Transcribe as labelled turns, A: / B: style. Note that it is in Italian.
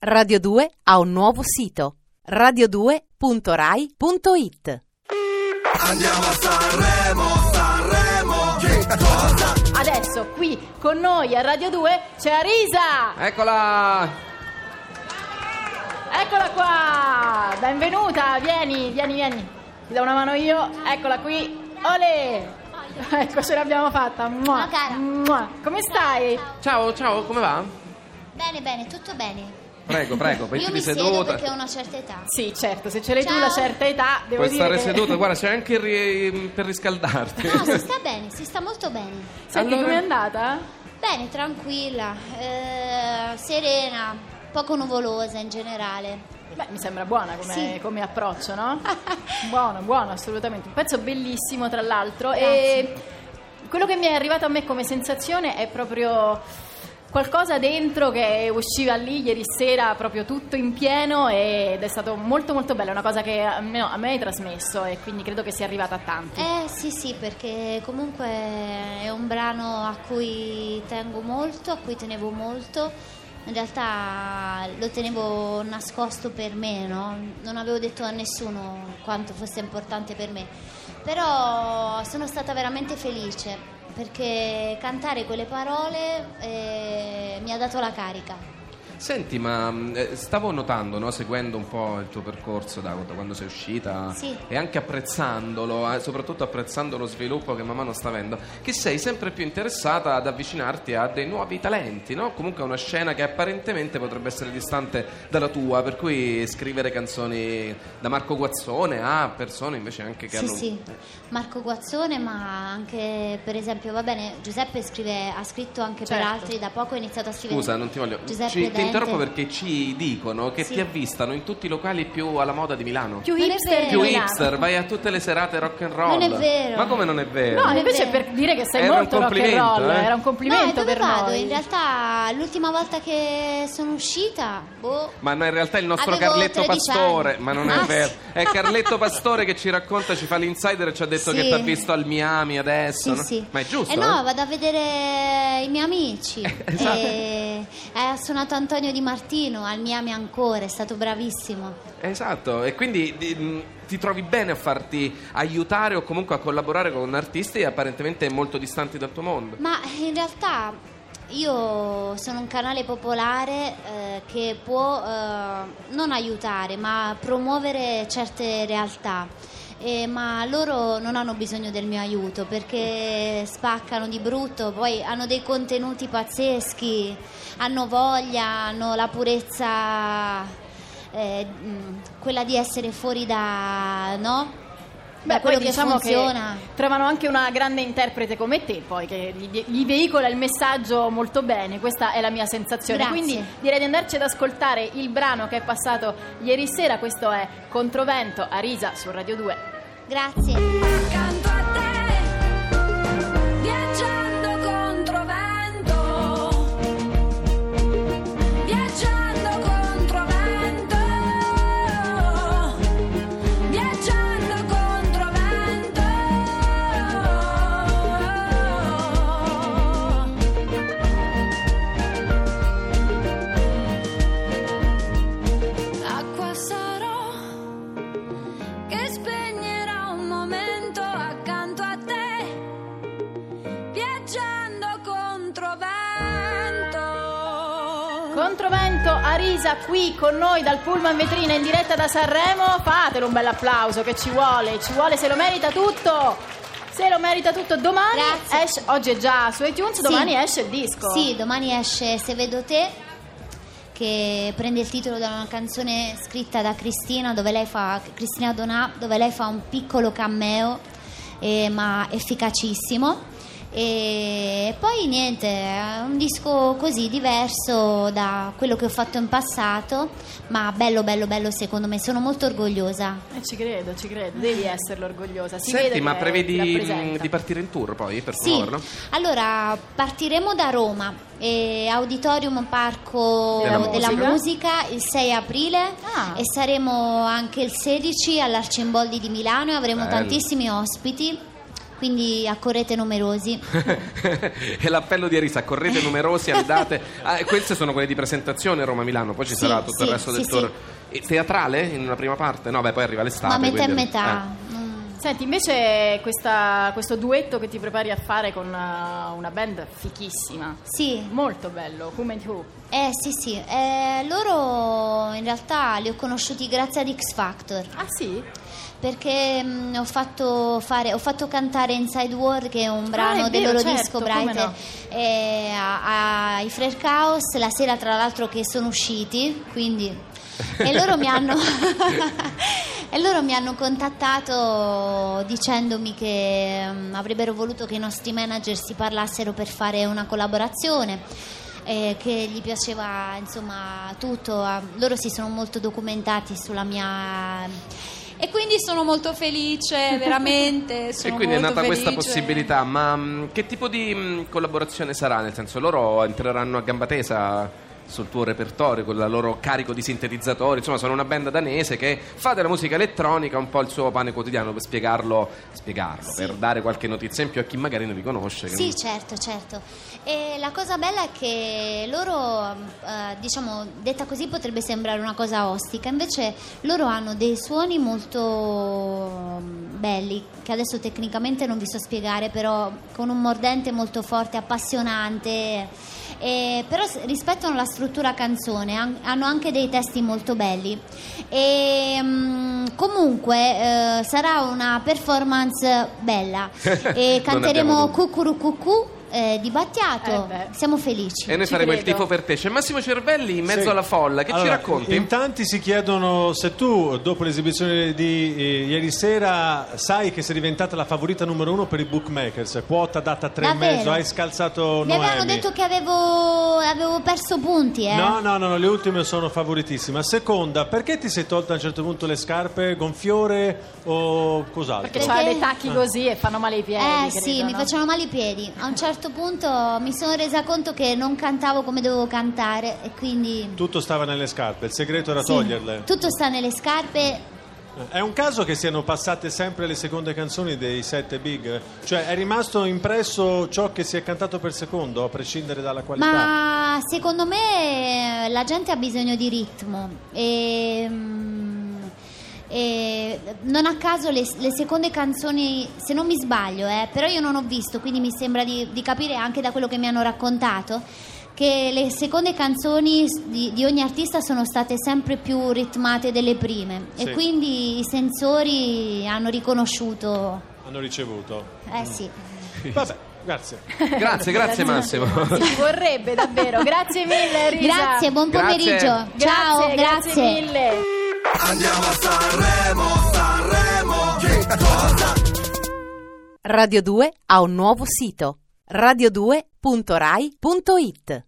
A: Radio 2 ha un nuovo sito radio2.rai.it
B: Andiamo a Sanremo, Sanremo, che cosa?
C: Adesso qui con noi a Radio 2 c'è Arisa!
D: Eccola!
C: Eccola qua! Benvenuta, vieni, vieni, vieni. Ti do una mano io, eccola qui. Ole! Ecco, ce l'abbiamo fatta. Mua,
E: Ciao, cara.
C: mua. Come stai?
D: Ciao, ciao, come va?
E: Bene, bene, tutto bene.
D: Prego, prego,
E: Io mi siedo
D: seduta.
E: perché ho una certa età.
C: Sì, certo, se ce l'hai tu
E: Ciao.
C: una certa età, devo
D: Puoi
C: dire
D: stare
C: che...
D: seduta, guarda, c'è anche il ri- per riscaldarti.
E: No, si sta bene, si sta molto bene.
C: Senti,
D: Allora-
C: com'è andata?
E: Bene, tranquilla, eh, serena, poco nuvolosa in generale.
C: Beh, mi sembra buona come,
E: Sì.
C: come approccio, no? buono, buono, assolutamente. Un pezzo bellissimo, tra l'altro.
E: Grazie.
C: E quello che mi è arrivato a me come sensazione è proprio qualcosa dentro che usciva lì ieri sera proprio tutto in pieno ed è stato molto molto bello, una cosa che almeno a me hai trasmesso e quindi credo che sia arrivata a tanti.
E: Eh sì sì, perché comunque è un brano a cui tengo molto, a cui tenevo molto. In realtà lo tenevo nascosto per me, no? non avevo detto a nessuno quanto fosse importante per me. Però sono stata veramente felice perché cantare quelle parole eh, mi ha dato la carica.
D: Senti, ma mh, eh, stavo notando, no, seguendo un po' il tuo percorso da, da quando sei uscita
E: Sì.
D: e anche apprezzandolo, eh, soprattutto apprezzando lo sviluppo che man mano sta avendo, che sei sempre più interessata ad avvicinarti a dei nuovi talenti, no? Comunque a una scena che apparentemente potrebbe essere distante dalla tua, per cui scrivere canzoni da Marco Guazzone a persone invece anche che
E: Sì,
D: hanno...
E: sì, Marco Guazzone, ma anche per esempio, va bene, Giuseppe scrive, ha scritto anche per
C: Certo.
E: altri, da poco ha iniziato a scrivere.
D: Scusa, non ti voglio.
E: Giuseppe
D: Ci, ti. Interrompo perché ci dicono che
E: Sì.
D: ti avvistano in tutti i locali più alla moda di Milano.
C: Più
E: Non è
C: hipster
E: vero.
D: Più hipster, vai a tutte le serate rock and roll.
E: Non è vero.
D: Ma come non è vero?
C: No,
E: Non è
C: invece
E: vero.
C: per dire che sei
D: Era un
C: molto rock and roll,
D: eh.
C: era un
E: No,
C: complimento
E: e dove
C: per
E: vado?
C: noi.
E: In realtà l'ultima volta che sono uscita, boh,
D: Ma no, in realtà è il nostro
E: Avevo
D: Carletto
E: 13
D: Pastore,
E: anni.
D: ma non è
E: Ah,
D: vero.
E: sì.
D: È Carletto Pastore che ci racconta, ci fa l'insider e ci ha detto
E: Sì.
D: che ti ha visto al Miami adesso.
E: sì,
D: no?
E: sì.
D: Ma è giusto?
E: Eh no,
D: eh?
E: vado a vedere i miei amici.
D: Esatto.
E: E ha suonato Antonio Di Martino al Miami ancora, è stato bravissimo.
D: Esatto, e quindi di- mh, ti trovi bene a farti aiutare o comunque a collaborare con artisti apparentemente molto distanti dal tuo mondo.
E: Ma in realtà io sono un canale popolare eh, che può eh, non aiutare, ma promuovere certe realtà. Eh, ma loro non hanno bisogno del mio aiuto perché spaccano di brutto, poi hanno dei contenuti pazzeschi, hanno voglia, hanno la purezza, eh, quella di essere fuori da, no?
C: Beh,
E: quello
C: poi diciamo che trovano anche una grande interprete come te, poi che gli, gli veicola il messaggio molto bene. Questa è la mia sensazione.
E: Grazie.
C: Quindi direi di andarci ad ascoltare il brano che è passato ieri sera. Questo è Controvento a Risa su Radio 2.
E: Grazie.
C: Controvento a Risa qui con noi dal Pullman Vetrina in diretta da Sanremo. Fatelo un bel applauso che ci vuole, ci vuole, se lo merita tutto. Se lo merita tutto domani
E: Grazie.
C: esce, oggi è già su iTunes,
E: Sì.
C: domani esce il disco.
E: Sì, domani esce Se vedo te che prende il titolo da una canzone scritta da Cristina dove lei fa Cristina Donà dove lei fa un piccolo cameo eh, ma efficacissimo e poi niente, è un disco così diverso da quello che ho fatto in passato, ma bello bello bello secondo me, sono molto orgogliosa.
C: Eh, ci credo, ci credo, devi essere orgogliosa. Si
D: Senti,
C: vede
D: ma prevedi
C: rappresenta.
D: di partire in tour poi, per
E: Sì,
D: promuoverlo?
E: allora partiremo da Roma, eh, Auditorium Parco
D: Della
E: della,
D: Musica.
E: musica. il 6 aprile
C: Ah.
E: e saremo anche il 16 all'Arcimboldi di Milano e avremo
D: Bello.
E: tantissimi ospiti. Quindi accorrete numerosi.
D: e l'appello di Arisa, correte numerosi, andate. Ah, queste sono quelle di presentazione Roma-Milano, poi ci
E: Sì,
D: sarà tutto il
E: sì,
D: resto del
E: sì,
D: tour. Teatrale in una prima parte? No, beh, poi arriva l'estate.
E: Ma metà e metà.
D: eh.
E: Mm.
C: Senti, invece questa- questo duetto che ti prepari a fare con uh, una band fichissima.
E: Sì,
C: Molto bello, Who Made Who.
E: eh sì sì, Eh, loro in realtà li ho conosciuti grazie ad X Factor.
C: Ah sì?
E: Perché mm, ho, fatto fare, ho fatto cantare Inside World, che è un brano
C: Ah, è
E: del
C: vero,
E: loro
C: certo,
E: disco Bright,
C: no.
E: eh, a- ai Flare Chaos, la sera tra l'altro che sono usciti, quindi... e loro mi hanno e loro mi hanno contattato dicendomi che mm, avrebbero voluto che i nostri manager si parlassero per fare una collaborazione eh, che gli piaceva insomma tutto Ah, loro si sono molto documentati sulla mia e quindi sono molto felice veramente
D: E quindi è nata questa
E: felice.
D: possibilità, ma mh, che tipo di mh, collaborazione sarà? Nel senso, loro entreranno a gamba tesa sul tuo repertorio con il loro carico di sintetizzatori, insomma sono una band danese che fa della musica elettronica un po' il suo pane quotidiano per spiegarlo, spiegarlo per dare qualche notizia in più a chi magari non li conosce.
E: Sì,
D: non-
E: certo, certo. E la cosa bella è che loro, eh, diciamo, detta così potrebbe sembrare una cosa ostica, invece loro hanno dei suoni molto mm, belli, che adesso tecnicamente non vi so spiegare, però con un mordente molto forte, appassionante. E però rispettano la struttura canzone, han- hanno anche dei testi molto belli. E mm, comunque eh, sarà una performance bella. E canteremo
D: dubbi.
E: Eh, di Battiato.
C: Eh.
E: Siamo felici.
D: E noi
C: Ci
D: faremo il
C: credo.
D: tifo per te. C'è Massimo Cervelli in mezzo
F: Sì.
D: alla folla. Che ci
F: Allora,
D: racconti?
F: In tanti si chiedono se tu, dopo l'esibizione di eh, ieri sera, sai che sei diventata la favorita numero uno per i bookmakers. Quota data 3,5,
E: Davvero?
F: hai scalzato
E: Mi avevano detto che avevo, avevo perso punti, eh.
F: No, no, no, no, le ultime sono favoritissime. Seconda, perché ti sei tolta a un certo punto le scarpe? Gonfiore o cos'altro?
C: Perché,
E: Perché-
C: c'ha dei tacchi così e fanno male i piedi.
E: Eh
C: credo,
E: sì, mi
C: no?
E: facevano male i piedi. A un certo punto mi sono resa conto che non cantavo come dovevo cantare e quindi...
F: Tutto stava nelle scarpe, il segreto era
E: sì,
F: toglierle.
E: tutto sta nelle scarpe.
F: È un caso che siano passate sempre le seconde canzoni dei sette big? Cioè è rimasto impresso ciò che si è cantato per secondo, a prescindere dalla qualità?
E: Ma secondo me eh, la gente ha bisogno di ritmo e, mm, e non a caso le, le seconde canzoni, se non mi sbaglio, eh, però io non ho visto, quindi mi sembra di, di capire anche da quello che mi hanno raccontato che le seconde canzoni di, di ogni artista sono state sempre più ritmate delle prime
F: Sì.
E: e quindi i sensori hanno riconosciuto,
F: Hanno ricevuto.
E: eh sì.
F: Vabbè, grazie.
D: Grazie, grazie Massimo.
C: Ci vorrebbe davvero. Grazie mille, Risa.
E: Grazie, buon
D: Grazie.
E: pomeriggio. Ciao,
C: Grazie, grazie mille.
B: Andiamo a Sanremo, Sanremo, che cosa?
A: Radio 2 ha un nuovo sito radio2.rai.it